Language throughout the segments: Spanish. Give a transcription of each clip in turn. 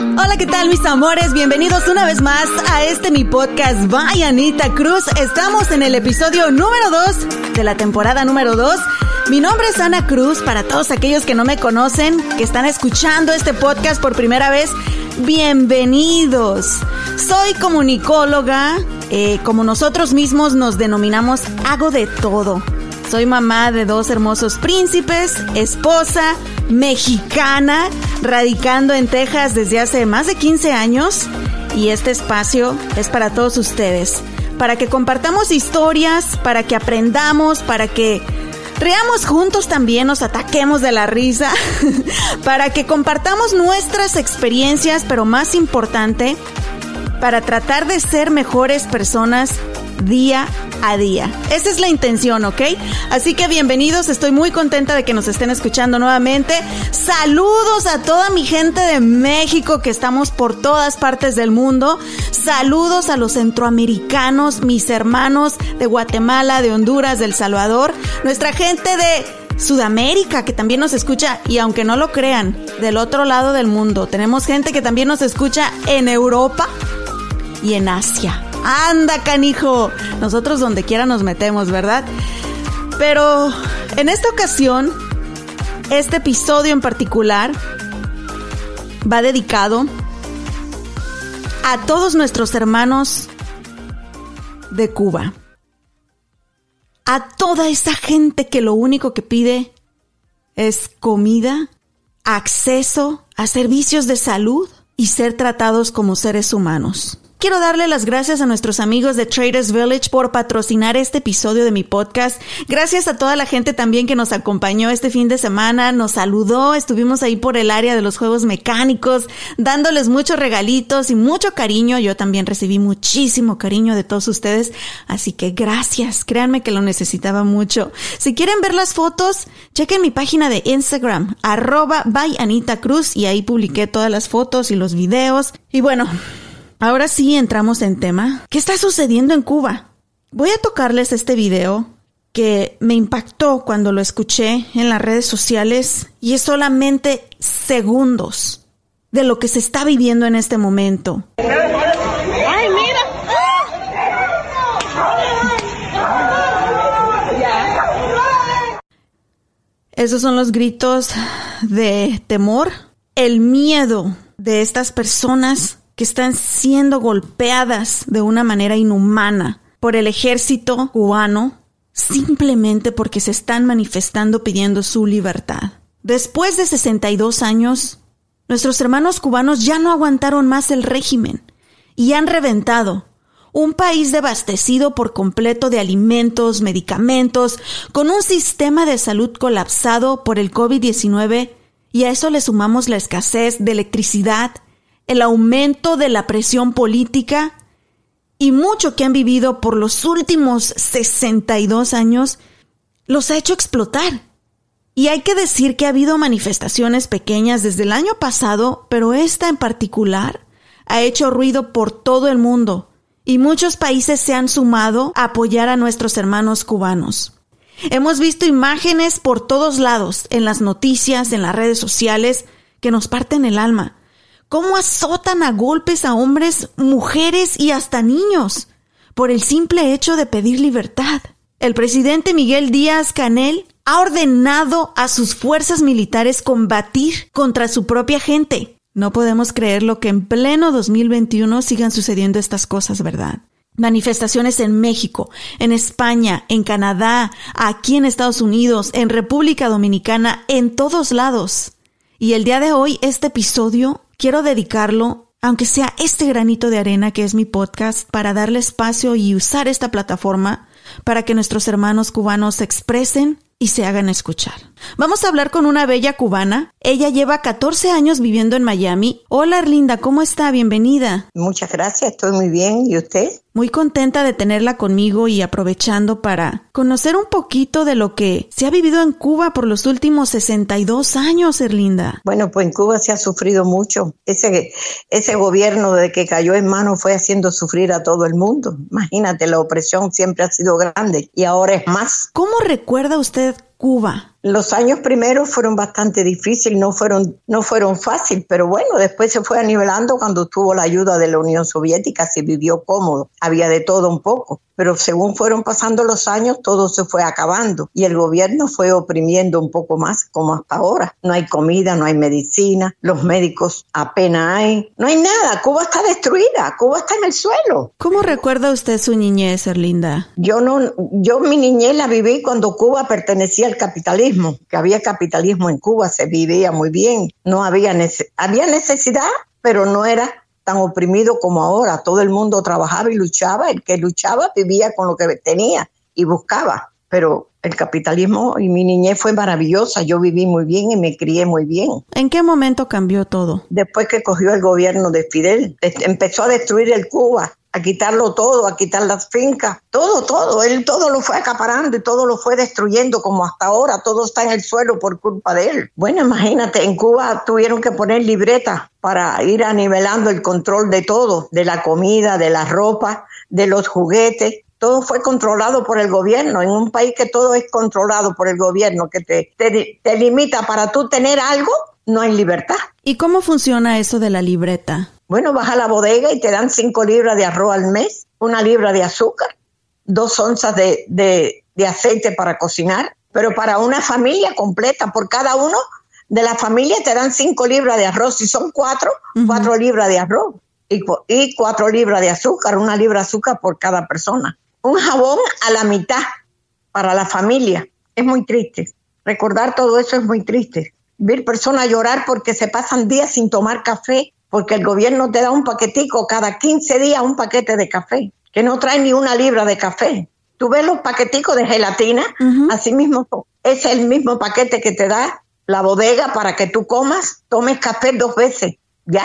Hola, ¿qué tal mis amores? Bienvenidos una vez más a este mi podcast By Anita Cruz. Estamos en el episodio número 2 de la temporada número 2. Mi nombre es Ana Cruz, para todos aquellos que no me conocen, que están escuchando este podcast por primera vez, bienvenidos. Soy comunicóloga, eh, como nosotros mismos nos denominamos, hago de todo. Soy mamá de dos hermosos príncipes, esposa, mexicana, radicando en Texas desde hace más de 15 años. Y este espacio es para todos ustedes, para que compartamos historias, para que aprendamos, para que reamos juntos también, nos ataquemos de la risa, para que compartamos nuestras experiencias, pero más importante, para tratar de ser mejores personas día a día. Esa es la intención, ¿ok? Así que bienvenidos, estoy muy contenta de que nos estén escuchando nuevamente. Saludos a toda mi gente de México que estamos por todas partes del mundo. Saludos a los centroamericanos, mis hermanos de Guatemala, de Honduras, de El Salvador, nuestra gente de... Sudamérica, que también nos escucha, y aunque no lo crean, del otro lado del mundo. Tenemos gente que también nos escucha en Europa y en Asia. Anda, canijo. Nosotros donde quiera nos metemos, ¿verdad? Pero en esta ocasión, este episodio en particular va dedicado a todos nuestros hermanos de Cuba. A toda esa gente que lo único que pide es comida, acceso a servicios de salud y ser tratados como seres humanos. Quiero darle las gracias a nuestros amigos de Traders Village por patrocinar este episodio de mi podcast. Gracias a toda la gente también que nos acompañó este fin de semana, nos saludó, estuvimos ahí por el área de los juegos mecánicos, dándoles muchos regalitos y mucho cariño. Yo también recibí muchísimo cariño de todos ustedes, así que gracias, créanme que lo necesitaba mucho. Si quieren ver las fotos, chequen mi página de Instagram, arroba by Anita Cruz, y ahí publiqué todas las fotos y los videos. Y bueno, Ahora sí entramos en tema. ¿Qué está sucediendo en Cuba? Voy a tocarles este video que me impactó cuando lo escuché en las redes sociales y es solamente segundos de lo que se está viviendo en este momento. ¡Ay, mira! Esos son los gritos de temor, el miedo de estas personas que están siendo golpeadas de una manera inhumana por el ejército cubano simplemente porque se están manifestando pidiendo su libertad. Después de 62 años, nuestros hermanos cubanos ya no aguantaron más el régimen y han reventado un país devastecido por completo de alimentos, medicamentos, con un sistema de salud colapsado por el COVID-19 y a eso le sumamos la escasez de electricidad, el aumento de la presión política y mucho que han vivido por los últimos 62 años los ha hecho explotar. Y hay que decir que ha habido manifestaciones pequeñas desde el año pasado, pero esta en particular ha hecho ruido por todo el mundo y muchos países se han sumado a apoyar a nuestros hermanos cubanos. Hemos visto imágenes por todos lados, en las noticias, en las redes sociales, que nos parten el alma cómo azotan a golpes a hombres, mujeres y hasta niños por el simple hecho de pedir libertad. El presidente Miguel Díaz Canel ha ordenado a sus fuerzas militares combatir contra su propia gente. No podemos creer lo que en pleno 2021 sigan sucediendo estas cosas, ¿verdad? Manifestaciones en México, en España, en Canadá, aquí en Estados Unidos, en República Dominicana, en todos lados. Y el día de hoy este episodio quiero dedicarlo, aunque sea este granito de arena que es mi podcast, para darle espacio y usar esta plataforma para que nuestros hermanos cubanos se expresen y se hagan escuchar. Vamos a hablar con una bella cubana. Ella lleva 14 años viviendo en Miami. Hola Erlinda, ¿cómo está? Bienvenida. Muchas gracias, estoy muy bien. ¿Y usted? Muy contenta de tenerla conmigo y aprovechando para conocer un poquito de lo que se ha vivido en Cuba por los últimos 62 años, Erlinda. Bueno, pues en Cuba se ha sufrido mucho. Ese, ese gobierno de que cayó en mano fue haciendo sufrir a todo el mundo. Imagínate, la opresión siempre ha sido grande y ahora es más. ¿Cómo recuerda usted Cuba? Los años primeros fueron bastante difíciles, no fueron, no fueron fáciles, pero bueno, después se fue anivelando cuando tuvo la ayuda de la Unión Soviética, se vivió cómodo, había de todo un poco pero según fueron pasando los años todo se fue acabando y el gobierno fue oprimiendo un poco más como hasta ahora. No hay comida, no hay medicina, los médicos apenas hay, no hay nada, Cuba está destruida, Cuba está en el suelo. ¿Cómo recuerda usted su niñez, Erlinda? Yo no, yo mi niñez la viví cuando Cuba pertenecía al capitalismo, que había capitalismo en Cuba, se vivía muy bien, no había, había necesidad, pero no era tan oprimido como ahora. Todo el mundo trabajaba y luchaba. El que luchaba vivía con lo que tenía y buscaba. Pero el capitalismo y mi niñez fue maravillosa. Yo viví muy bien y me crié muy bien. ¿En qué momento cambió todo? Después que cogió el gobierno de Fidel, empezó a destruir el Cuba a quitarlo todo, a quitar las fincas, todo, todo. Él todo lo fue acaparando y todo lo fue destruyendo como hasta ahora, todo está en el suelo por culpa de él. Bueno, imagínate, en Cuba tuvieron que poner libretas para ir anivelando el control de todo, de la comida, de la ropa, de los juguetes. Todo fue controlado por el gobierno. En un país que todo es controlado por el gobierno, que te, te, te limita para tú tener algo, no hay libertad. ¿Y cómo funciona eso de la libreta? Bueno, vas a la bodega y te dan cinco libras de arroz al mes, una libra de azúcar, dos onzas de, aceite para cocinar, pero para una familia completa, por cada uno de la familia te dan cinco libras de arroz. Si son cuatro, cuatro libras de arroz y, y, cuatro libras de azúcar, una libra de azúcar por cada persona. Un jabón a la mitad para la familia. Es muy triste. Recordar todo eso es muy triste. Ver personas llorar porque se pasan días sin tomar café porque el gobierno te da un paquetico cada 15 días, un paquete de café, que no trae ni una libra de café. Tú ves los paqueticos de gelatina, así mismo es el mismo paquete que te da la bodega para que tú comas, tomes café dos veces, ¿ya?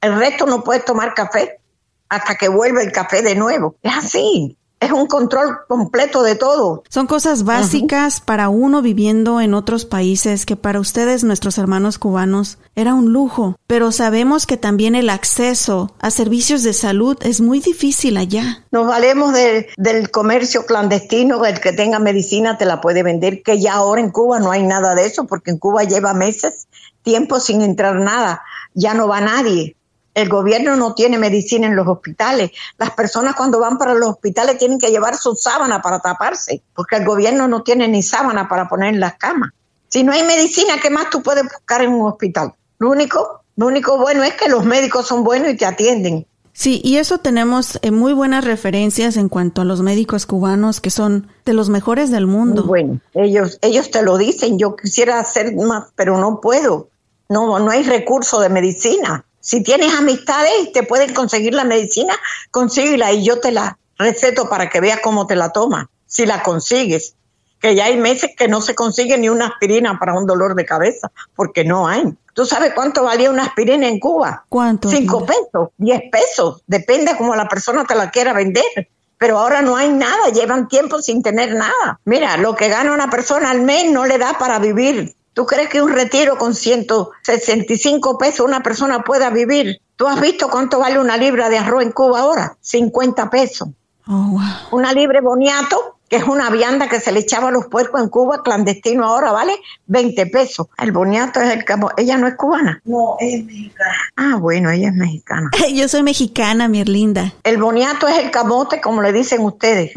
El resto no puedes tomar café hasta que vuelva el café de nuevo. Es así es un control completo de todo. Son cosas básicas para uno viviendo en otros países que para ustedes, nuestros hermanos cubanos, era un lujo. Pero sabemos que también el acceso a servicios de salud es muy difícil allá. Nos valemos del comercio clandestino, el que tenga medicina te la puede vender, que ya ahora en Cuba no hay nada de eso, porque en Cuba lleva meses, tiempo sin entrar nada, ya no va nadie. El gobierno no tiene medicina en los hospitales. Las personas cuando van para los hospitales tienen que llevar su sábana para taparse, porque el gobierno no tiene ni sábana para poner en las camas. Si no hay medicina, ¿qué más tú puedes buscar en un hospital? Lo único, lo único bueno es que los médicos son buenos y te atienden. Sí, y eso tenemos eh, muy buenas referencias en cuanto a los médicos cubanos que son de los mejores del mundo. bueno, ellos, ellos te lo dicen. Yo quisiera hacer más, pero no puedo. No, no hay recurso de medicina. Si tienes amistades y te pueden conseguir la medicina, consíguela y yo te la receto para que veas cómo te la tomas, si la consigues. Que ya hay meses que no se consigue ni una aspirina para un dolor de cabeza, porque no hay. ¿Tú sabes cuánto valía una aspirina en Cuba? ¿Cuánto? Cinco pesos, diez pesos, depende cómo la persona te la quiera vender pero ahora no hay nada, llevan tiempo sin tener nada. Mira, lo que gana una persona al mes no le da para vivir. ¿Tú crees que un retiro con 165 pesos una persona pueda vivir? ¿Tú has visto cuánto vale una libra de arroz en Cuba ahora? 50 pesos. Oh, una libre boniato, que es una vianda que se le echaba a los puercos en Cuba, clandestino ahora, vale 20 pesos. El boniato es el camote. ¿Ella no es cubana? No, es mexicana. Ah, bueno, ella es mexicana. Yo soy mexicana, mi linda. El boniato es el camote, como le dicen ustedes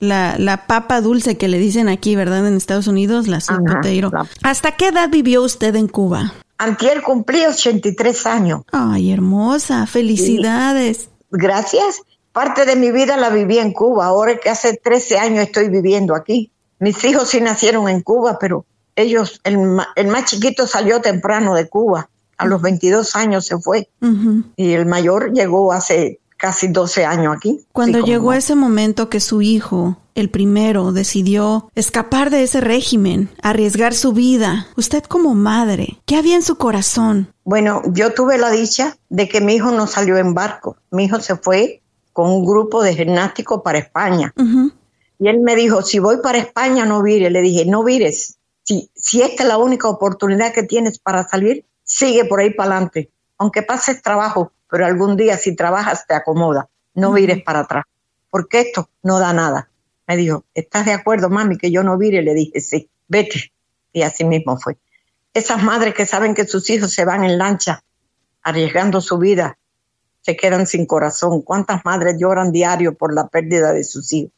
la, la papa dulce que le dicen aquí, ¿verdad? En Estados Unidos, la sweet ¿Hasta qué edad vivió usted en Cuba? Antier cumplí 83 años. Ay, hermosa, felicidades. Gracias. Parte de mi vida la viví en Cuba. Ahora que hace 13 años estoy viviendo aquí. Mis hijos sí nacieron en Cuba, pero ellos, el, el más chiquito salió temprano de Cuba. A los 22 años se fue. Y el mayor llegó hace casi 12 años aquí. Cuando llegó no. ese momento que su hijo, el primero, decidió escapar de ese régimen, arriesgar su vida, usted como madre, ¿qué había en su corazón? Bueno, yo tuve la dicha de que mi hijo no salió en barco. Mi hijo se fue con un grupo de gimnásticos para España. Y él me dijo, si voy para España, no vires. Le dije, no vires. Si, si esta es la única oportunidad que tienes para salir, sigue por ahí para adelante. Aunque pases trabajo, pero algún día si trabajas te acomoda. No vires para atrás. Porque esto no da nada. Me dijo, ¿estás de acuerdo, mami, que yo no vire? Le dije, sí, vete. Y así mismo fue. Esas madres que saben que sus hijos se van en lancha, arriesgando su vida, se quedan sin corazón. ¿Cuántas madres lloran diario por la pérdida de sus hijos?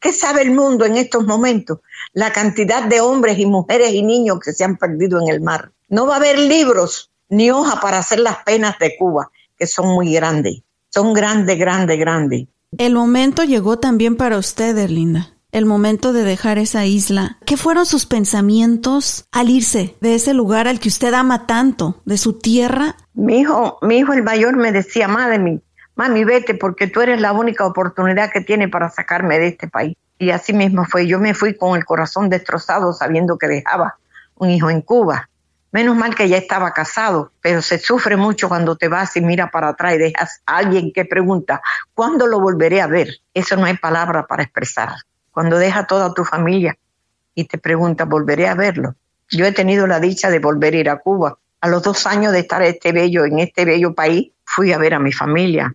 ¿Qué sabe el mundo en estos momentos? La cantidad de hombres y mujeres y niños que se han perdido en el mar. No va a haber libros ni hoja para hacer las penas de Cuba, que son muy grandes. Son grandes, grandes, grandes. El momento llegó también para usted, Erlinda. El momento de dejar esa isla. ¿Qué fueron sus pensamientos al irse de ese lugar al que usted ama tanto, de su tierra? Mi hijo, mi hijo el mayor me decía, mí, mami, vete porque tú eres la única oportunidad que tiene para sacarme de este país. Y así mismo fue. Yo me fui con el corazón destrozado sabiendo que dejaba un hijo en Cuba. Menos mal que ya estaba casado, pero se sufre mucho cuando te vas y mira para atrás y dejas a alguien que pregunta, ¿cuándo lo volveré a ver? Eso no hay palabra para expresar. Cuando deja toda tu familia y te pregunta, ¿volveré a verlo? Yo he tenido la dicha de volver a ir a Cuba. A los dos años de estar este bello, en este bello país, fui a ver a mi familia.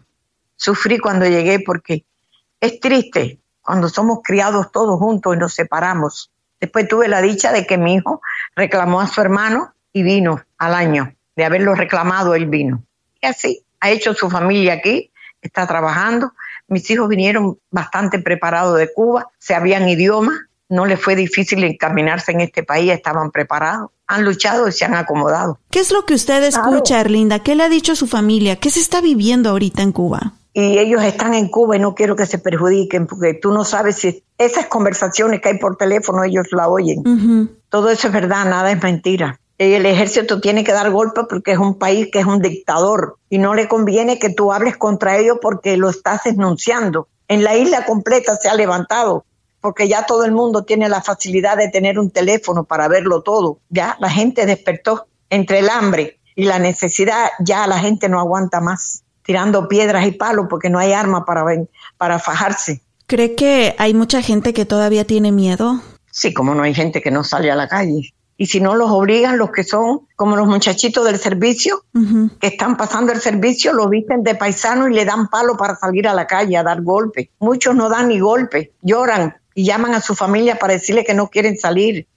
Sufrí cuando llegué porque es triste cuando somos criados todos juntos y nos separamos. Después tuve la dicha de que mi hijo reclamó a su hermano y vino al año. De haberlo reclamado, él vino. Y así, ha hecho su familia aquí, está trabajando. Mis hijos vinieron bastante preparados de Cuba, sabían idioma, no les fue difícil encaminarse en este país, estaban preparados. Han luchado y se han acomodado. ¿Qué es lo que usted escucha, Erlinda? ¿Qué le ha dicho su familia? ¿Qué se está viviendo ahorita en Cuba? y ellos están en Cuba y no quiero que se perjudiquen porque tú no sabes si esas conversaciones que hay por teléfono ellos la oyen. Todo eso es verdad, nada es mentira. El ejército tiene que dar golpe porque es un país que es un dictador y no le conviene que tú hables contra ellos porque lo estás denunciando. En la isla completa se ha levantado porque ya todo el mundo tiene la facilidad de tener un teléfono para verlo todo. Ya la gente despertó entre el hambre y la necesidad, ya la gente no aguanta más tirando piedras y palos porque no hay arma para, para fajarse. ¿Cree que hay mucha gente que todavía tiene miedo? Sí, como no hay gente que no sale a la calle. Y si no los obligan, los que son como los muchachitos del servicio, que están pasando el servicio, lo visten de paisano y le dan palo para salir a la calle a dar golpe. Muchos no dan ni golpe, lloran y llaman a su familia para decirle que no quieren salir.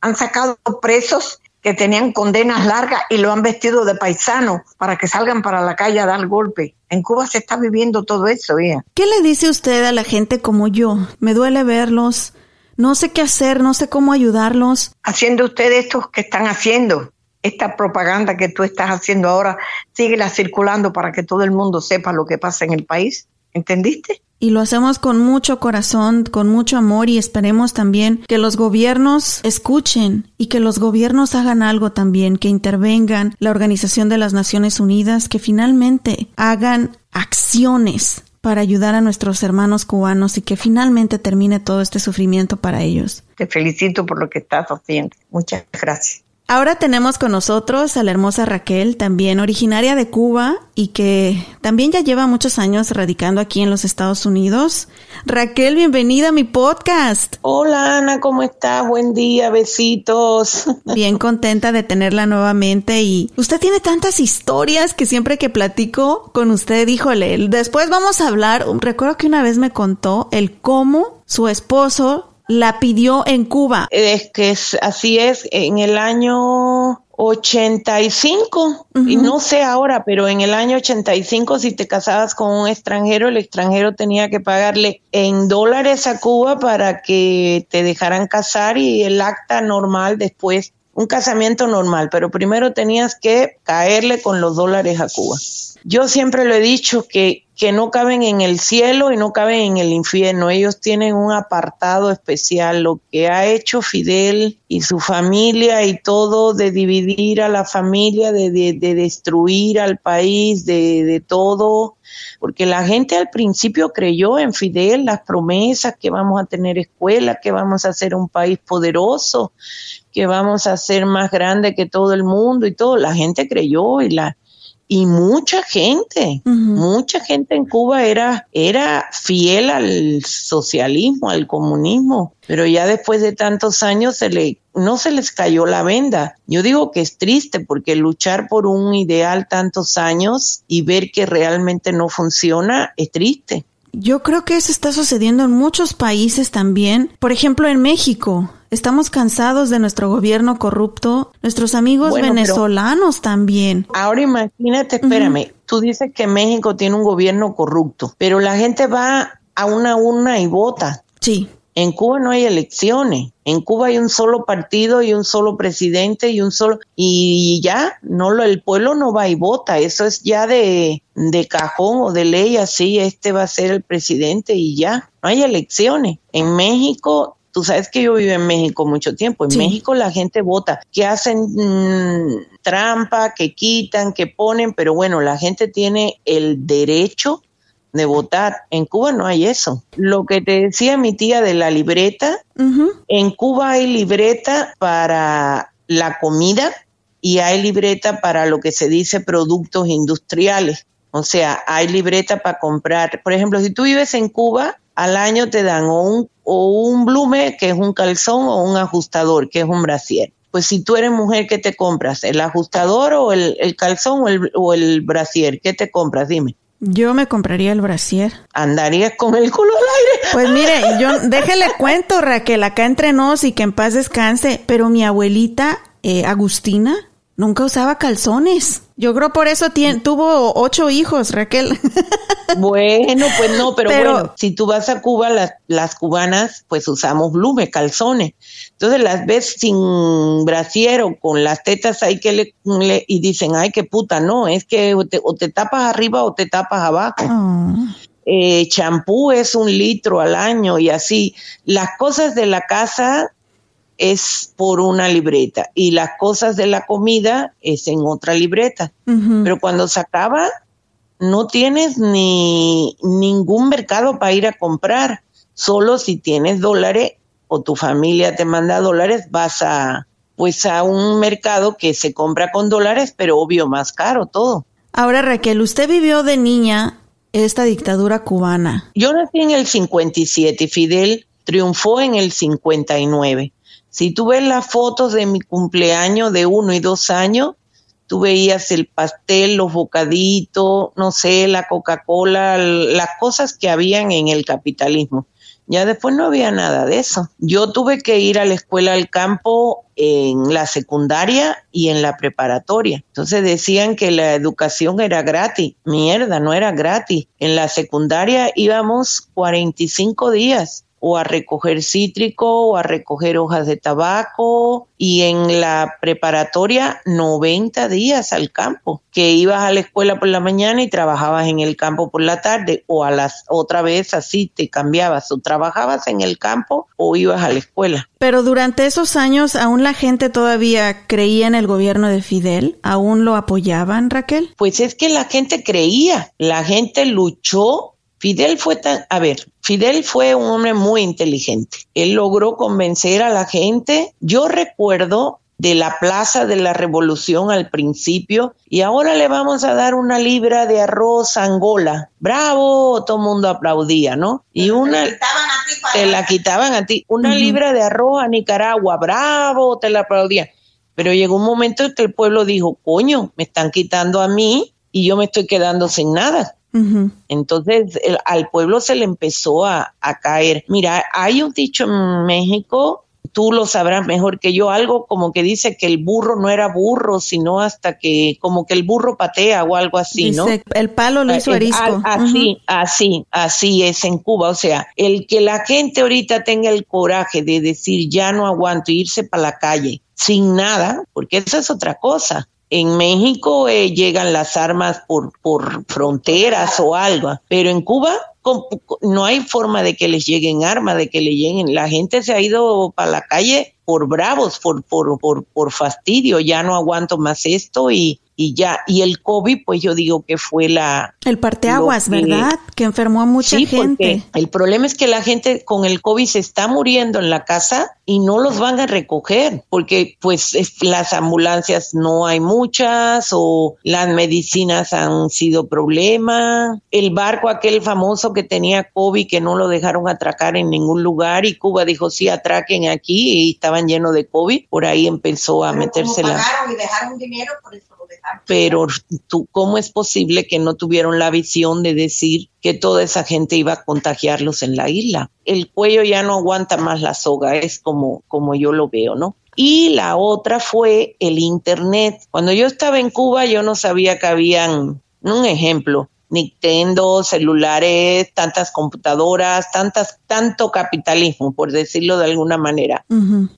Han sacado presos que tenían condenas largas y lo han vestido de paisano para que salgan para la calle a dar golpe. En Cuba se está viviendo todo eso, hija. ¿Qué le dice usted a la gente como yo? Me duele verlos. No sé qué hacer, no sé cómo ayudarlos. haciendo ustedes estos que están haciendo, esta propaganda que tú estás haciendo ahora, síguela circulando para que todo el mundo sepa lo que pasa en el país. ¿Entendiste? Y lo hacemos con mucho corazón, con mucho amor y esperemos también que los gobiernos escuchen y que los gobiernos hagan algo también, que intervengan la Organización de las Naciones Unidas, que finalmente hagan acciones para ayudar a nuestros hermanos cubanos y que finalmente termine todo este sufrimiento para ellos. Te felicito por lo que estás haciendo. Muchas gracias. Ahora tenemos con nosotros a la hermosa Raquel, también originaria de Cuba y que también ya lleva muchos años radicando aquí en los Estados Unidos. Raquel, bienvenida a mi podcast. Hola Ana, ¿cómo estás? Buen día, besitos. Bien contenta de tenerla nuevamente y usted tiene tantas historias que siempre que platico con usted, híjole, después vamos a hablar, recuerdo que una vez me contó el cómo su esposo la pidió en Cuba. Es que es, así es, en el año 85, y no sé ahora, pero en el año 85 si te casabas con un extranjero, el extranjero tenía que pagarle en dólares a Cuba para que te dejaran casar y el acta normal después, un casamiento normal, pero primero tenías que caerle con los dólares a Cuba. Yo siempre lo he dicho que que no caben en el cielo y no caben en el infierno. Ellos tienen un apartado especial. Lo que ha hecho Fidel y su familia y todo de dividir a la familia, de, de, destruir al país, de, de todo, porque la gente al principio creyó en Fidel, las promesas que vamos a tener escuelas, que vamos a ser un país poderoso, que vamos a ser más grande que todo el mundo y todo. La gente creyó y la y mucha gente, mucha gente en Cuba era, era fiel al socialismo, al comunismo, pero ya después de tantos años se le, no se les cayó la venda. Yo digo que es triste porque luchar por un ideal tantos años y ver que realmente no funciona es triste. Yo creo que eso está sucediendo en muchos países también. Por ejemplo, en México. Estamos cansados de nuestro gobierno corrupto, nuestros amigos venezolanos también. Ahora imagínate, espérame, tú dices que México tiene un gobierno corrupto, pero la gente va a una urna y vota. Sí. En Cuba no hay elecciones. En Cuba hay un solo partido y un solo presidente y un solo y ya no lo el pueblo no va y vota. Eso es ya de, de cajón o de ley así. Este va a ser el presidente y ya no hay elecciones. En México Tú sabes que yo vivo en México mucho tiempo. En México la gente vota, que hacen mm, trampa, que quitan, que ponen, pero bueno, la gente tiene el derecho de votar. En Cuba no hay eso. Lo que te decía mi tía de la libreta, en Cuba hay libreta para la comida y hay libreta para lo que se dice productos industriales. O sea, hay libreta para comprar. Por ejemplo, si tú vives en Cuba, al año te dan o un, o un blume, que es un calzón, o un ajustador, que es un brasier. Pues si tú eres mujer, ¿qué te compras? ¿El ajustador o el, calzón o el, o el brasier? ¿Qué te compras? Dime. Yo me compraría el brasier. ¿Andarías con el culo al aire? Pues mire, yo déjele cuento, Raquel, acá entre nos y que en paz descanse, pero mi abuelita, eh, Agustina, nunca usaba calzones. Yo creo por eso tuvo ocho hijos, Raquel. Bueno, pues no, pero, bueno, si tú vas a Cuba, las, las cubanas, pues usamos blume, calzones. Entonces las ves sin brasiero, con las tetas ahí que le, y dicen, ay, qué puta, no, es que o te, tapas arriba o te tapas abajo. Eh, champú es un litro al año y así. Las cosas de la casa es por una libreta y las cosas de la comida es en otra libreta. Pero cuando se acaba, no tienes ni ningún mercado para ir a comprar. Solo si tienes dólares o tu familia te manda dólares, vas a pues a un mercado que se compra con dólares, pero obvio más caro todo. Ahora Raquel, usted vivió de niña esta dictadura cubana. Yo nací en el 57 y Fidel triunfó en el 59. Si tú ves las fotos de mi cumpleaños de uno y dos años, tú veías el pastel, los bocaditos, no sé, la Coca-Cola, las cosas que habían en el capitalismo. Ya después no había nada de eso. Yo tuve que ir a la escuela al campo en la secundaria y en la preparatoria. Entonces decían que la educación era gratis. Mierda, no era gratis. En la secundaria íbamos 45 días o a recoger cítrico o a recoger hojas de tabaco y en la preparatoria 90 días al campo, que ibas a la escuela por la mañana y trabajabas en el campo por la tarde o a las otra vez así te cambiabas o trabajabas en el campo o ibas a la escuela. Pero durante esos años aún la gente todavía creía en el gobierno de Fidel, aún lo apoyaban, Raquel? Pues es que la gente creía, la gente luchó Fidel fue tan, a ver, Fidel fue un hombre muy inteligente. Él logró convencer a la gente. Yo recuerdo de la Plaza de la Revolución al principio y ahora le vamos a dar una libra de arroz a Angola. Bravo, todo el mundo aplaudía, ¿no? Y una te la quitaban a ti, una libra de arroz a Nicaragua. Bravo, te la aplaudían. Pero llegó un momento en que el pueblo dijo, "Coño, me están quitando a mí y yo me estoy quedando sin nada." Entonces al pueblo se le empezó a, caer. Mira, hay un dicho en México tú lo sabrás mejor que yo, algo como que dice que el burro no era burro, sino hasta que, como que el burro patea o algo así, ¿no? El palo lo hizo arisco. Así, así, así es en Cuba. O sea, el que la gente ahorita tenga el coraje de decir ya no aguanto, irse para la calle sin nada, porque esa es otra cosa en México eh, llegan las armas por, por fronteras o algo, pero en Cuba no hay forma de que les lleguen armas, de que le lleguen. La gente se ha ido para la calle por bravos, por, por, por, por fastidio, ya no aguanto más esto y, y ya, y el COVID, pues yo digo que fue la... El parteaguas, ¿verdad? Que enfermó a mucha sí, gente. El problema es que la gente con el COVID se está muriendo en la casa y no los van a recoger, porque pues las ambulancias no hay muchas o las medicinas han sido problema. El barco aquel famoso que tenía COVID que no lo dejaron atracar en ningún lugar y Cuba dijo, sí, atraquen aquí y estaban llenos de COVID, por ahí empezó a meterse la... y dejaron dinero por eso pero tú, ¿cómo es posible que no tuvieron la visión de decir que toda esa gente iba a contagiarlos en la isla? El cuello ya no aguanta más la soga, es como, como yo lo veo, ¿no? Y la otra fue el Internet. Cuando yo estaba en Cuba, yo no sabía que habían, un ejemplo, Nintendo, celulares, tantas computadoras, tantas, tanto capitalismo, por decirlo de alguna manera.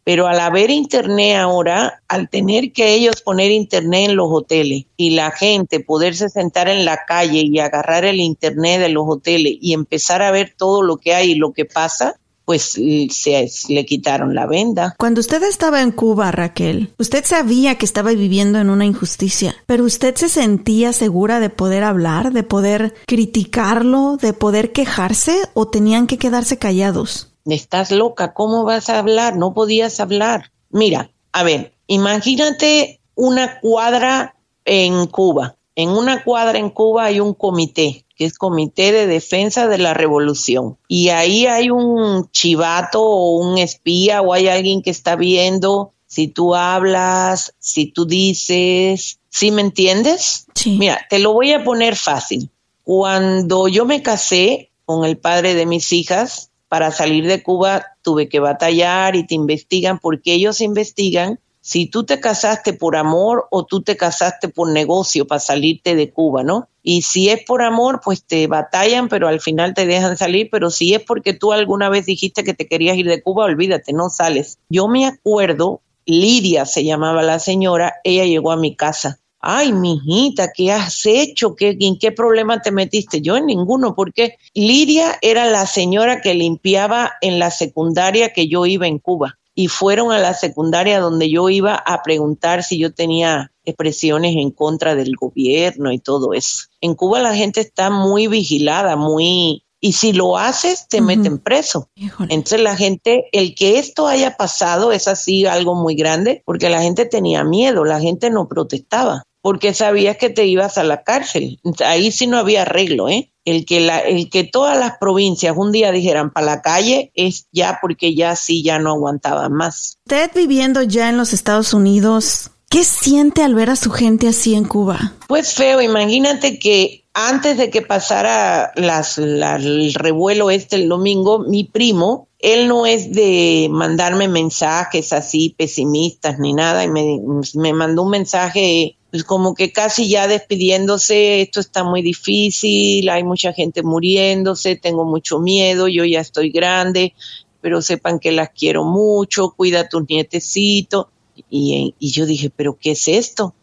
Pero al haber internet ahora, al tener que ellos poner internet en los hoteles y la gente poderse sentar en la calle y agarrar el internet de los hoteles y empezar a ver todo lo que hay y lo que pasa, pues se le quitaron la venda. Cuando usted estaba en Cuba, Raquel, usted sabía que estaba viviendo en una injusticia, pero usted se sentía segura de poder hablar, de poder criticarlo, de poder quejarse o tenían que quedarse callados. Estás loca, ¿cómo vas a hablar? No podías hablar. Mira, a ver, imagínate una cuadra en Cuba. En una cuadra en Cuba hay un comité que es Comité de Defensa de la Revolución. Y ahí hay un chivato o un espía o hay alguien que está viendo si tú hablas, si tú dices, ¿sí me entiendes? Sí. Mira, te lo voy a poner fácil. Cuando yo me casé con el padre de mis hijas, para salir de Cuba tuve que batallar y te investigan porque ellos investigan si tú te casaste por amor o tú te casaste por negocio para salirte de Cuba, ¿no? Y si es por amor, pues te batallan, pero al final te dejan salir, pero si es porque tú alguna vez dijiste que te querías ir de Cuba, olvídate, no sales. Yo me acuerdo, Lidia se llamaba la señora, ella llegó a mi casa. Ay, mijita, ¿qué has hecho? ¿Qué, ¿En qué problema te metiste? Yo en ninguno, porque Lidia era la señora que limpiaba en la secundaria que yo iba en Cuba y fueron a la secundaria donde yo iba a preguntar si yo tenía expresiones en contra del gobierno y todo eso. En Cuba la gente está muy vigilada, muy... Y si lo haces, te meten preso. Entonces la gente, el que esto haya pasado es así algo muy grande, porque la gente tenía miedo, la gente no protestaba, porque sabías que te ibas a la cárcel. Ahí sí no había arreglo, ¿eh? El que, la, el que todas las provincias un día dijeran para la calle es ya porque ya sí, ya no aguantaban más. Usted viviendo ya en los Estados Unidos, ¿qué siente al ver a su gente así en Cuba? Pues feo, imagínate que antes de que pasara las, el revuelo este el domingo, mi primo, él no es de mandarme mensajes así pesimistas ni nada, y me, me mandó un mensaje pues como que casi ya despidiéndose, esto está muy difícil, hay mucha gente muriéndose, tengo mucho miedo, yo ya estoy grande, pero sepan que las quiero mucho, cuida a tus nietecitos. Y, y yo dije, pero ¿qué es esto?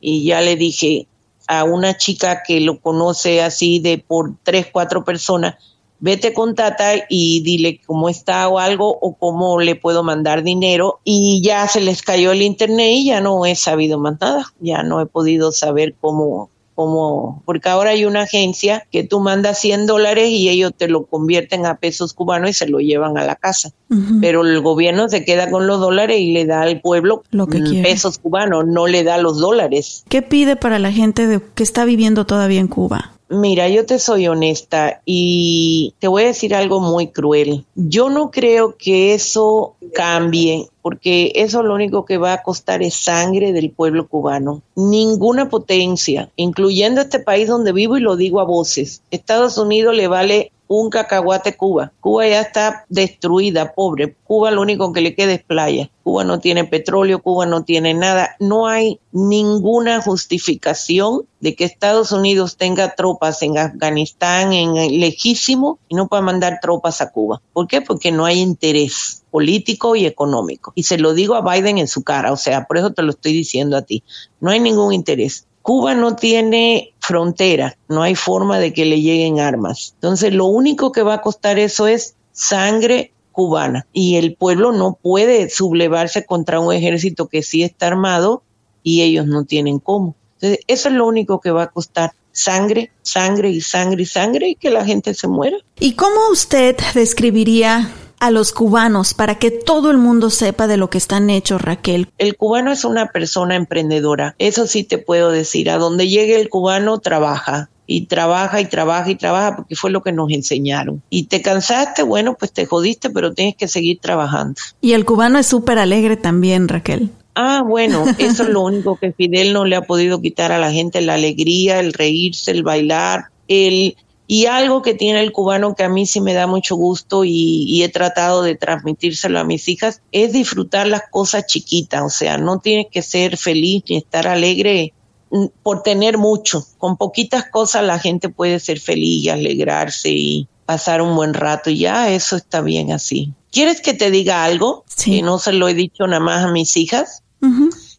Y ya le dije a una chica que lo conoce así de por tres, cuatro personas, vete con Tata y dile cómo está o algo o cómo le puedo mandar dinero y ya se les cayó el internet y ya no he sabido más nada, ya no he podido saber cómo como, porque ahora hay una agencia que tú mandas 100 dólares y ellos te lo convierten a pesos cubanos y se lo llevan a la casa. Pero el gobierno se queda con los dólares y le da al pueblo lo que pesos cubanos, no le da los dólares. ¿Qué pide para la gente de, que está viviendo todavía en Cuba? Mira, yo te soy honesta y te voy a decir algo muy cruel. Yo no creo que eso cambie porque eso lo único que va a costar es sangre del pueblo cubano. Ninguna potencia, incluyendo este país donde vivo y lo digo a voces, Estados Unidos le vale un cacahuate Cuba. Cuba ya está destruida, pobre. Cuba lo único que le queda es playa. Cuba no tiene petróleo, Cuba no tiene nada. No hay ninguna justificación de que Estados Unidos tenga tropas en Afganistán, en lejísimo, y no pueda mandar tropas a Cuba. ¿Por qué? Porque no hay interés político y económico. Y se lo digo a Biden en su cara, o sea, por eso te lo estoy diciendo a ti. No hay ningún interés. Cuba no tiene frontera, no hay forma de que le lleguen armas. Entonces, lo único que va a costar eso es sangre cubana y el pueblo no puede sublevarse contra un ejército que sí está armado y ellos no tienen cómo. Entonces, eso es lo único que va a costar sangre, sangre y sangre y sangre y que la gente se muera. ¿Y cómo usted describiría a los cubanos para que todo el mundo sepa de lo que están hechos, Raquel? El cubano es una persona emprendedora, eso sí te puedo decir. A donde llegue el cubano trabaja, y trabaja y trabaja y trabaja porque fue lo que nos enseñaron. Y te cansaste, bueno, pues te jodiste, pero tienes que seguir trabajando. Y el cubano es súper alegre también, Raquel. Ah, bueno, eso es lo único que Fidel no le ha podido quitar a la gente, la alegría, el reírse, el bailar, el... Y algo que tiene el cubano que a mí sí me da mucho gusto y, y, he tratado de transmitírselo a mis hijas es disfrutar las cosas chiquitas, o sea, no tienes que ser feliz ni estar alegre por tener mucho. Con poquitas cosas la gente puede ser feliz y alegrarse y pasar un buen rato y ya eso está bien así. ¿Quieres que te diga algo? Sí. Que no se lo he dicho nada más a mis hijas.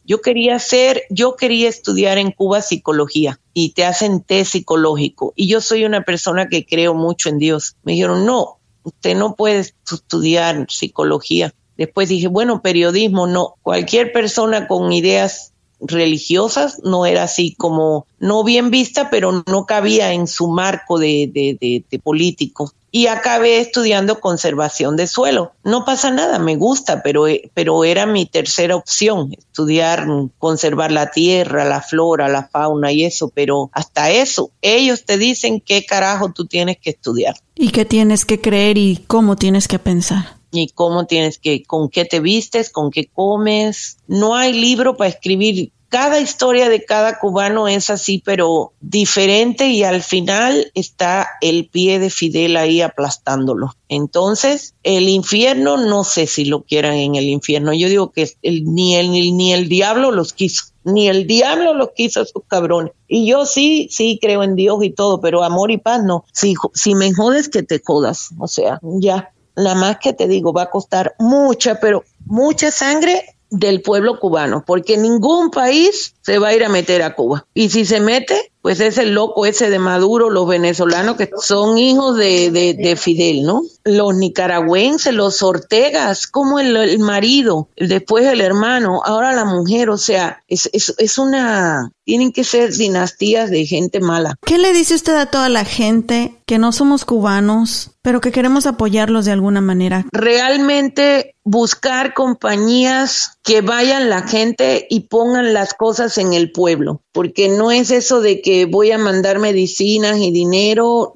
Yo quería hacer, yo quería estudiar en Cuba psicología y te hacen test psicológico. Y yo soy una persona que creo mucho en Dios. Me dijeron, no, usted no puede estudiar psicología. Después dije, bueno, periodismo, no. Cualquier persona con ideas religiosas, no era así como, no bien vista, pero no cabía en su marco de, de, de, político. Y acabé estudiando conservación de suelo. No pasa nada, me gusta, pero, pero era mi tercera opción, estudiar, conservar la tierra, la flora, la fauna y eso, pero hasta eso, ellos te dicen qué carajo tú tienes que estudiar. Y qué tienes que creer y cómo tienes que pensar y cómo tienes que, con qué te vistes, con qué comes. No hay libro para escribir. Cada historia de cada cubano es así, pero diferente y al final está el pie de Fidel ahí aplastándolo. Entonces, el infierno, no sé si lo quieran en el infierno. Yo digo que ni, el, ni el diablo los quiso ni el diablo los quiso a esos cabrones. Y yo sí, sí creo en Dios y todo, pero amor y paz no. Si, si me jodes, que te jodas. O sea, ya la más que te digo, va a costar mucha, pero mucha sangre del pueblo cubano, porque ningún país se va a ir a meter a Cuba. Y si se mete, pues es el loco ese de Maduro, los venezolanos que son hijos de, de, Fidel, ¿no? Los nicaragüenses, los Ortegas, como el, marido, después el hermano, ahora la mujer, o sea, es, es, es una, tienen que ser dinastías de gente mala. ¿Qué le dice usted a toda la gente que no somos cubanos, pero que queremos apoyarlos de alguna manera? Realmente buscar compañías que vayan la gente y pongan las cosas en el pueblo, porque no es eso de que voy a mandar medicinas y dinero,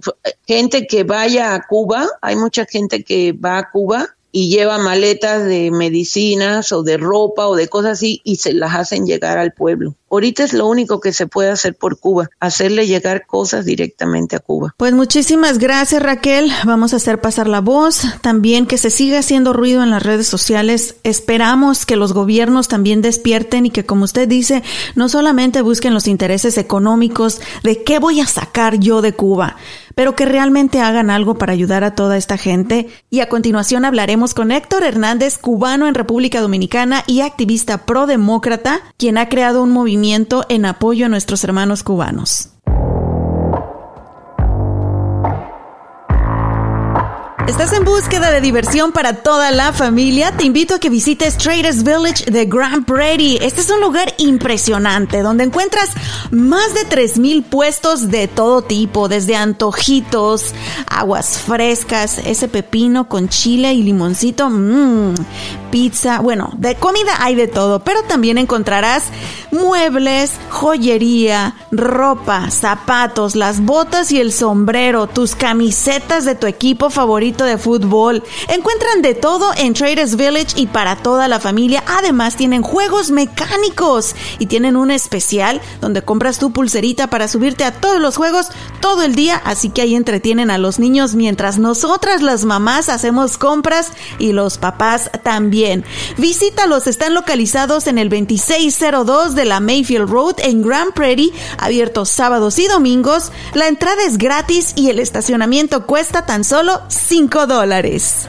gente que vaya a Cuba, hay mucha gente que va a Cuba y lleva maletas de medicinas o de ropa o de cosas así y se las hacen llegar al pueblo. Ahorita es lo único que se puede hacer por Cuba, hacerle llegar cosas directamente a Cuba. Pues muchísimas gracias Raquel, vamos a hacer pasar la voz, también que se siga haciendo ruido en las redes sociales. Esperamos que los gobiernos también despierten y que como usted dice, no solamente busquen los intereses económicos de qué voy a sacar yo de Cuba, pero que realmente hagan algo para ayudar a toda esta gente. Y a continuación hablaremos con Héctor Hernández, cubano en República Dominicana y activista pro-demócrata, quien ha creado un movimiento en apoyo a nuestros hermanos cubanos. ¿Estás en búsqueda de diversión para toda la familia? Te invito a que visites Traders Village de Grand Prairie. Este es un lugar impresionante donde encuentras más de 3.000 puestos de todo tipo, desde antojitos, aguas frescas, ese pepino con chile y limoncito, mmm, pizza, bueno, de comida hay de todo, pero también encontrarás muebles, joyería, ropa, zapatos, las botas y el sombrero, tus camisetas de tu equipo favorito de fútbol. Encuentran de todo en Traders Village y para toda la familia. Además tienen juegos mecánicos y tienen un especial donde compras tu pulserita para subirte a todos los juegos todo el día, así que ahí entretienen a los niños mientras nosotras las mamás hacemos compras y los papás también. Visítalos, están localizados en el 2602 de la Mayfield Road en Grand Prairie, abiertos sábados y domingos. La entrada es gratis y el estacionamiento cuesta tan solo 5 dólares.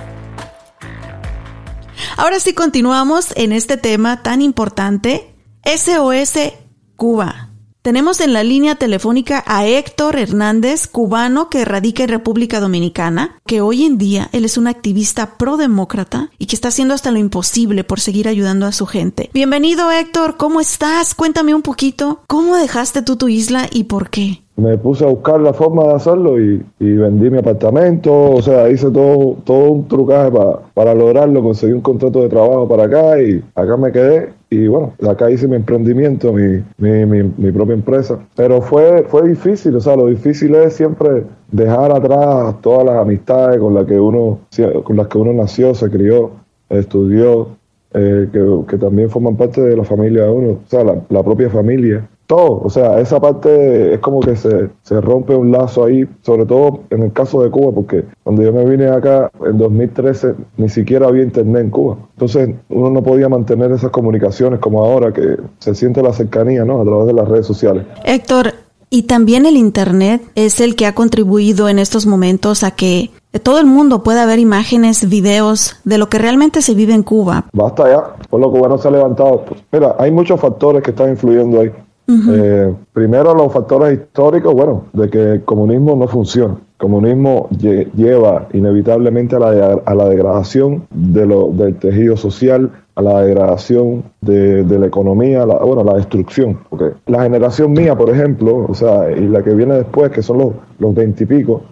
Ahora sí continuamos en este tema tan importante, SOS Cuba. Tenemos en la línea telefónica a Héctor Hernández, cubano que radica en República Dominicana, que hoy en día él es un activista pro-demócrata y que está haciendo hasta lo imposible por seguir ayudando a su gente. Bienvenido Héctor, ¿cómo estás? Cuéntame un poquito, ¿cómo dejaste tú tu isla y por qué? Me puse a buscar la forma de hacerlo y, vendí mi apartamento, o sea, hice todo, todo un trucaje para lograrlo, conseguí un contrato de trabajo para acá y acá me quedé y bueno, acá hice mi emprendimiento, mi, mi, mi, propia empresa, pero fue, fue difícil, o sea, lo difícil es siempre dejar atrás todas las amistades con las que uno, con las que uno nació, se crió, estudió, eh, que, que, también forman parte de la familia de uno, o sea, la, la propia familia todo, o sea, esa parte es como que se, se, rompe un lazo ahí, sobre todo en el caso de Cuba, porque cuando yo me vine acá en 2013 ni siquiera había internet en Cuba. Entonces uno no podía mantener esas comunicaciones como ahora, que se siente la cercanía, ¿no? A través de las redes sociales. Héctor, y también el internet es el que ha contribuido en estos momentos a que todo el mundo pueda ver imágenes, videos de lo que realmente se vive en Cuba. Basta ya, por lo cubano se ha levantado. Mira, hay muchos factores que están influyendo ahí. Eh, primero los factores históricos, bueno, de que el comunismo no funciona. El comunismo lleva inevitablemente a la, a la degradación de lo, del tejido social, a la degradación de, la economía, la, bueno, la destrucción. La generación mía, por ejemplo, o sea, y la que viene después, que son los, los veintipico,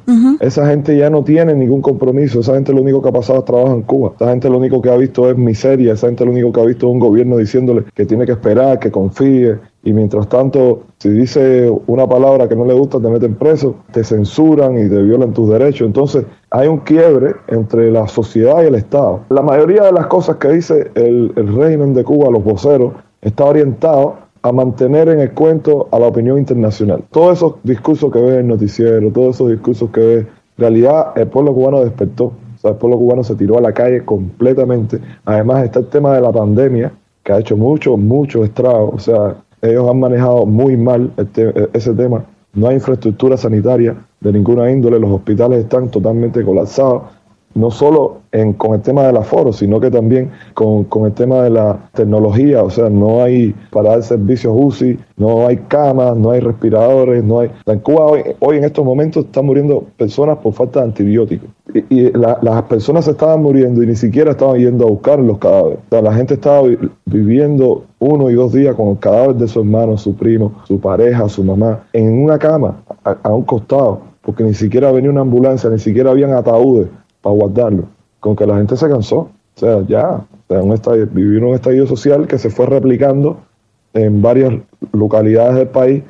esa gente ya no tiene ningún compromiso. Esa gente lo único que ha pasado es trabajo en Cuba. Esa gente lo único que ha visto es miseria. Esa gente lo único que ha visto es un gobierno diciéndole que tiene que esperar, que confíe, y mientras tanto, si dice una palabra que no le gusta, te meten preso, te censuran y te violan tus derechos. Entonces, hay un quiebre entre la sociedad y el Estado. La mayoría de las cosas que dice el, régimen de Cuba, los voceros, está orientado a mantener en el cuento a la opinión internacional. Todos esos discursos que ve el noticiero, todos esos discursos que ve, en realidad el pueblo cubano despertó. O sea, el pueblo cubano se tiró a la calle completamente. Además está el tema de la pandemia, que ha hecho mucho, mucho estrago. O sea, ellos han manejado muy mal este, ese tema. No hay infraestructura sanitaria de ninguna índole, los hospitales están totalmente colapsados no solo con el tema del aforo, sino que también con, el tema de la tecnología, o sea, no hay para dar servicios UCI, no hay camas, no hay respiradores, no hay... En Cuba hoy, en estos momentos están muriendo personas por falta de antibióticos. Y, las personas se estaban muriendo y ni siquiera estaban yendo a buscar los cadáveres. O sea, la gente estaba viviendo uno y dos días con el cadáver de su hermano, su primo, su pareja, su mamá, en una cama, a un costado, porque ni siquiera venía una ambulancia, ni siquiera habían ataúdes para guardarlo. Con que la gente se cansó. O sea, ya, o un estadio, vivieron un estallido social que se fue replicando en varias localidades del país,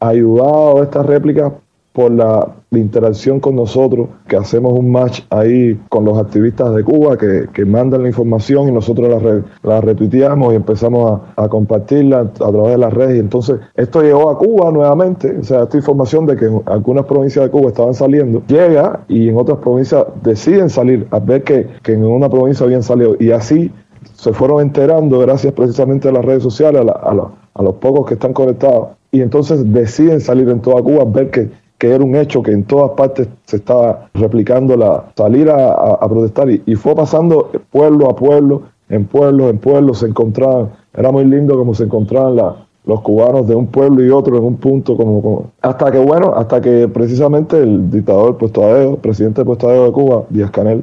ayudado a estas réplicas por la, interacción con nosotros, que hacemos un match ahí con los activistas de Cuba que, que mandan la información y nosotros la, la retuiteamos y empezamos a, compartirla a través de las redes. Y entonces esto llegó a Cuba nuevamente, o sea, esta información de que en algunas provincias de Cuba estaban saliendo, llega y en otras provincias deciden salir, a ver que, que en una provincia habían salido. Y así se fueron enterando gracias precisamente a las redes sociales, a, a, a los pocos que están conectados. Y entonces deciden salir en toda Cuba a ver que que era un hecho que en todas partes se estaba replicando la salir a, protestar y, fue pasando pueblo a pueblo, en pueblo, en pueblo se encontraban, era muy lindo como se encontraban la, los cubanos de un pueblo y otro en un punto como, hasta que bueno hasta que precisamente el dictador Puesto presidente Puesto de Cuba Díaz Canel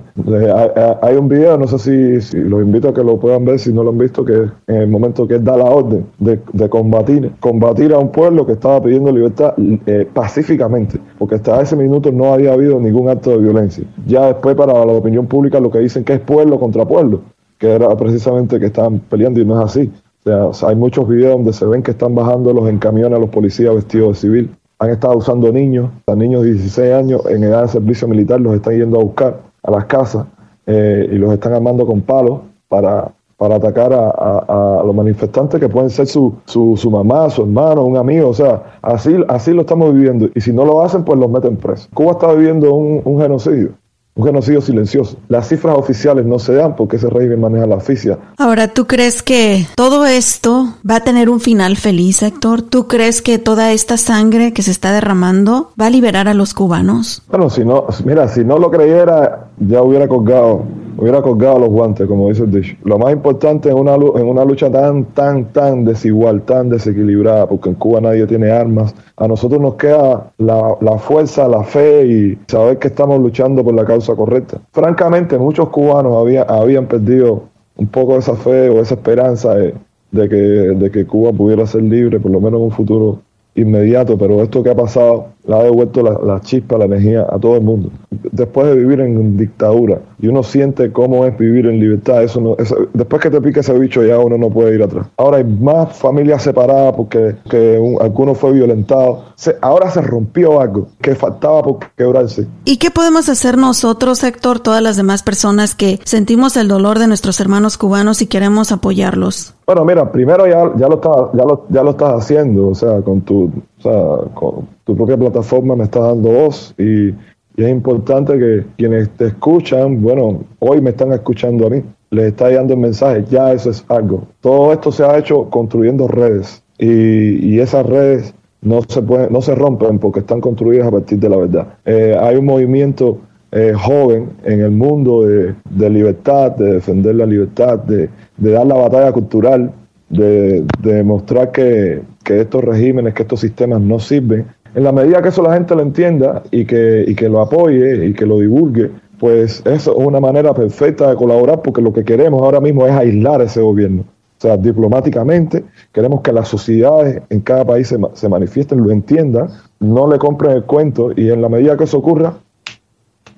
hay, un video no sé si, si, los invito a que lo puedan ver si no lo han visto que en el momento que él da la orden de, combatir combatir a un pueblo que estaba pidiendo libertad eh, pacíficamente porque hasta ese minuto no había habido ningún acto de violencia ya después para la opinión pública lo que dicen que es pueblo contra pueblo que era precisamente que estaban peleando y no es así. Hay muchos videos donde se ven que están bajándolos en camiones a los policías vestidos de civil. Han estado usando niños, niños de 16 años en edad de servicio militar, los están yendo a buscar a las casas eh, y los están armando con palos para, para atacar a, los manifestantes que pueden ser su, su, su, mamá, su hermano, un amigo. O sea, así, así lo estamos viviendo. Y si no lo hacen, pues los meten presos. Cuba está viviendo un genocidio un genocidio silencioso. Las cifras oficiales no se dan porque ese régimen maneja la oficia. Ahora, ¿tú crees que todo esto va a tener un final feliz, Héctor? ¿Tú crees que toda esta sangre que se está derramando va a liberar a los cubanos? Bueno, si no, mira, si no lo creyera, ya hubiera colgado hubiera colgado los guantes, como dice el dicho. Lo más importante en una, lucha tan, tan, tan desigual, tan desequilibrada, porque en Cuba nadie tiene armas, a nosotros nos queda la, fuerza, la fe y saber que estamos luchando por la causa correcta. Francamente, muchos cubanos había, habían perdido un poco esa fe o esa esperanza de, que, de que Cuba pudiera ser libre, por lo menos en un futuro inmediato, pero esto que ha pasado le ha devuelto la, chispa, la energía a todo el mundo. Después de vivir en dictadura y uno siente cómo es vivir en libertad, eso no, después que te pique ese bicho ya uno no puede ir atrás. Ahora hay más familias separadas porque que alguno fue violentado. ahora se rompió algo que faltaba por quebrarse. ¿Y qué podemos hacer nosotros, Héctor, todas las demás personas que sentimos el dolor de nuestros hermanos cubanos y queremos apoyarlos? Bueno, mira, primero ya, ya, lo, estás, ya, lo, ya lo estás haciendo, o sea, con tu, con tu propia plataforma me está dando voz y, es importante que quienes te escuchan, bueno, hoy me están escuchando a mí, les está dando el mensaje, ya eso es algo. Todo esto se ha hecho construyendo redes y, y esas redes no se, pueden, no se rompen porque están construidas a partir de la verdad. Eh, hay un movimiento eh, joven en el mundo de, de, libertad, de defender la libertad, de, de dar la batalla cultural, de, demostrar que, que, estos regímenes, que estos sistemas no sirven. En la medida que eso la gente lo entienda y que, y que lo apoye y que lo divulgue, pues eso es una manera perfecta de colaborar porque lo que queremos ahora mismo es aislar ese gobierno. O sea, diplomáticamente queremos que las sociedades en cada país se, se manifiesten, lo entiendan, no le compren el cuento y en la medida que eso ocurra,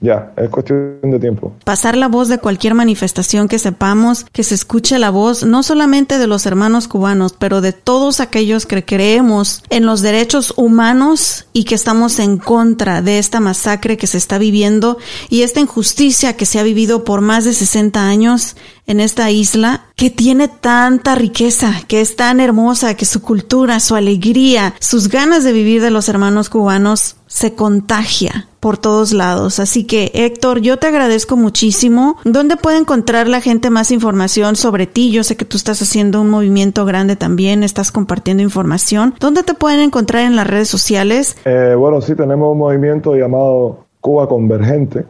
ya, es cuestión de tiempo. Pasar la voz de cualquier manifestación que sepamos, que se escuche la voz no solamente de los hermanos cubanos, pero de todos aquellos que creemos en los derechos humanos y que estamos en contra de esta masacre que se está viviendo y esta injusticia que se ha vivido por más de 60 años en esta isla que tiene tanta riqueza, que es tan hermosa, que su cultura, su alegría, sus ganas de vivir de los hermanos cubanos se contagia por todos lados. Así que Héctor, yo te agradezco muchísimo. ¿Dónde puede encontrar la gente más información sobre ti? Yo sé que tú estás haciendo un movimiento grande también, estás compartiendo información. ¿Dónde te pueden encontrar en las redes sociales? Eh, bueno, sí, tenemos un movimiento llamado Cuba Convergente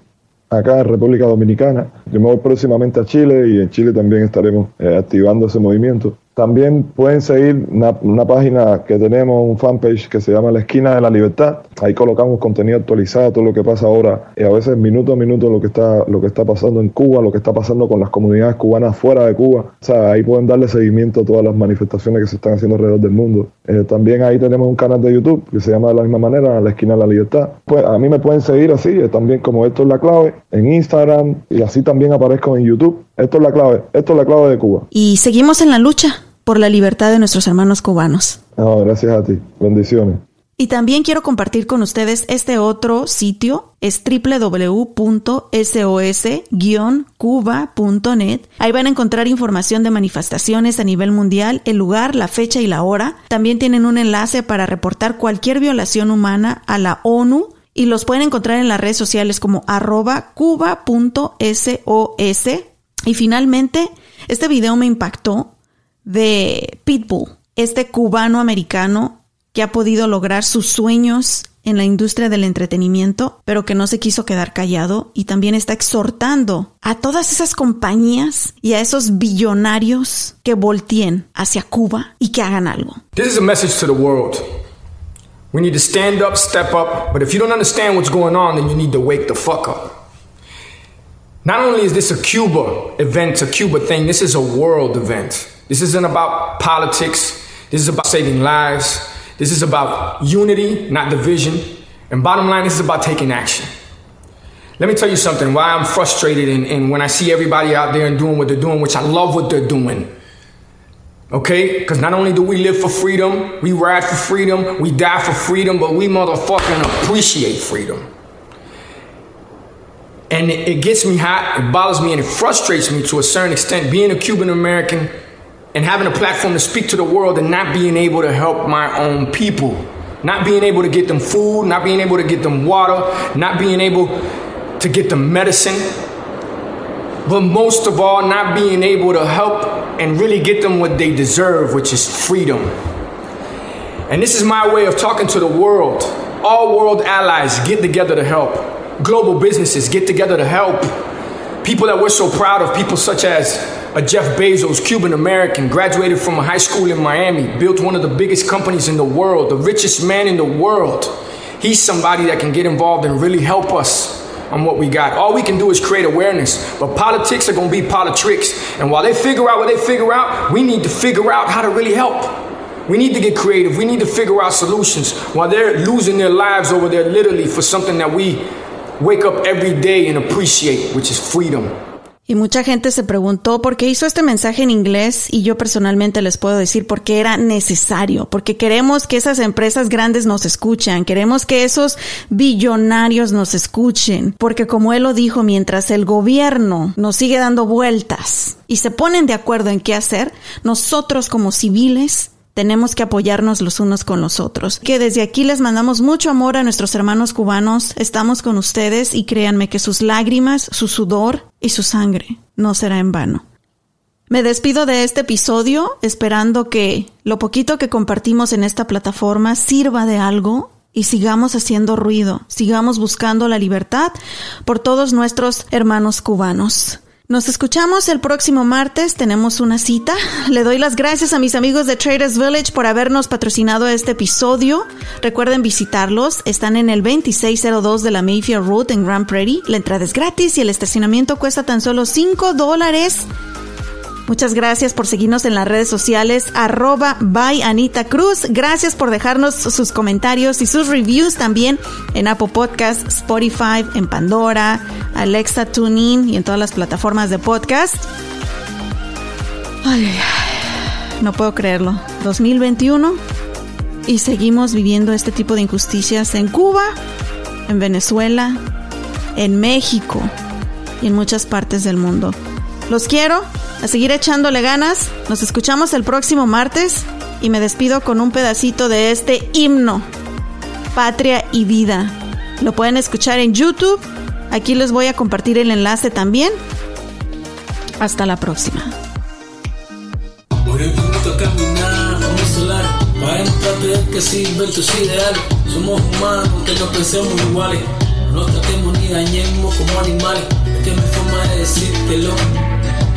acá en República Dominicana. Yo voy próximamente a Chile y en Chile también estaremos eh, activando ese movimiento. También pueden seguir una, página que tenemos, un fanpage que se llama La Esquina de la Libertad. Ahí colocamos contenido actualizado, todo lo que pasa ahora, y a veces minuto a minuto lo que está, lo que está pasando en Cuba, lo que está pasando con las comunidades cubanas fuera de Cuba. O sea, ahí pueden darle seguimiento a todas las manifestaciones que se están haciendo alrededor del mundo. Eh, también ahí tenemos un canal de YouTube que se llama de la misma manera, La Esquina de la Libertad. Pues a mí me pueden seguir así, eh, también como esto es la clave, en Instagram, y así también aparezco en YouTube. Esto es la clave, esto es la clave de Cuba. Y seguimos en la lucha por la libertad de nuestros hermanos cubanos. gracias a ti. Bendiciones. Y también quiero compartir con ustedes este otro sitio, es www.sos-cuba.net. Ahí van a encontrar información de manifestaciones a nivel mundial, el lugar, la fecha y la hora. También tienen un enlace para reportar cualquier violación humana a la ONU y los pueden encontrar en las redes sociales como arroba cuba.sos. Y finalmente, este video me impactó de Pitbull, este cubano americano que ha podido lograr sus sueños en la industria del entretenimiento, pero que no se quiso quedar callado y también está exhortando a todas esas compañías y a esos billonarios que volteen hacia Cuba y que hagan algo. This is a message to the world. We need to stand up, step up, but if you don't understand what's going on, then you need to wake the fuck up. Not only is this a Cuba event, a Cuba thing, this is a world event. This isn't about politics. This is about saving lives. This is about unity, not division. And bottom line, this is about taking action. Let me tell you something why I'm frustrated and, and when I see everybody out there and doing what they're doing, which I love what they're doing. Okay? Because not only do we live for freedom, we ride for freedom, we die for freedom, but we motherfucking appreciate freedom. And it, gets me hot, it bothers me, and it frustrates me to a certain extent being a Cuban American and having a platform to speak to the world and not being able to help my own people. Not being able to get them food, not being able to get them water, not being able to get them medicine, but most of all, not being able to help and really get them what they deserve, which is freedom. And this is my way of talking to the world. All world allies get together to help. Global businesses get together to help. People that we're so proud of, people such as a Jeff Bezos, Cuban American, graduated from a high school in Miami, built one of the biggest companies in the world, the richest man in the world. He's somebody that can get involved and really help us on what we got. All we can do is create awareness, but politics are going to be politics. And while they figure out what they figure out, we need to figure out how to really help. We need to get creative. We need to figure out solutions while they're losing their lives over there literally for something that we wake up every day and appreciate, which is freedom. Y mucha gente se preguntó por qué hizo este mensaje en inglés y yo personalmente les puedo decir por qué era necesario, porque queremos que esas empresas grandes nos escuchen, queremos que esos billonarios nos escuchen, porque como él lo dijo, mientras el gobierno nos sigue dando vueltas y se ponen de acuerdo en qué hacer, nosotros como civiles tenemos que apoyarnos los unos con los otros. Que desde aquí les mandamos mucho amor a nuestros hermanos cubanos. Estamos con ustedes y créanme que sus lágrimas, su sudor y su sangre no será en vano. Me despido de este episodio esperando que lo poquito que compartimos en esta plataforma sirva de algo y sigamos haciendo ruido, sigamos buscando la libertad por todos nuestros hermanos cubanos. Nos escuchamos el próximo martes, tenemos una cita. Le doy las gracias a mis amigos de Traders Village por habernos patrocinado este episodio. Recuerden visitarlos, están en el 2602 de la Mayfair Road en Grand Prairie. La entrada es gratis y el estacionamiento cuesta tan solo 5 dólares. Muchas gracias por seguirnos en las redes sociales, arroba by Anita Cruz. Gracias por dejarnos sus comentarios y sus reviews también en Apple Podcast, Spotify, en Pandora, Alexa, TuneIn y en todas las plataformas de podcast. Ay, no puedo creerlo. 2021 y seguimos viviendo este tipo de injusticias en Cuba, en Venezuela, en México y en muchas partes del mundo. Los quiero a seguir echándole ganas. Nos escuchamos el próximo martes y me despido con un pedacito de este himno, Patria y Vida. Lo pueden escuchar en YouTube. Aquí les voy a compartir el enlace también. Hasta la próxima. Ni dañemos como animales. Forma de.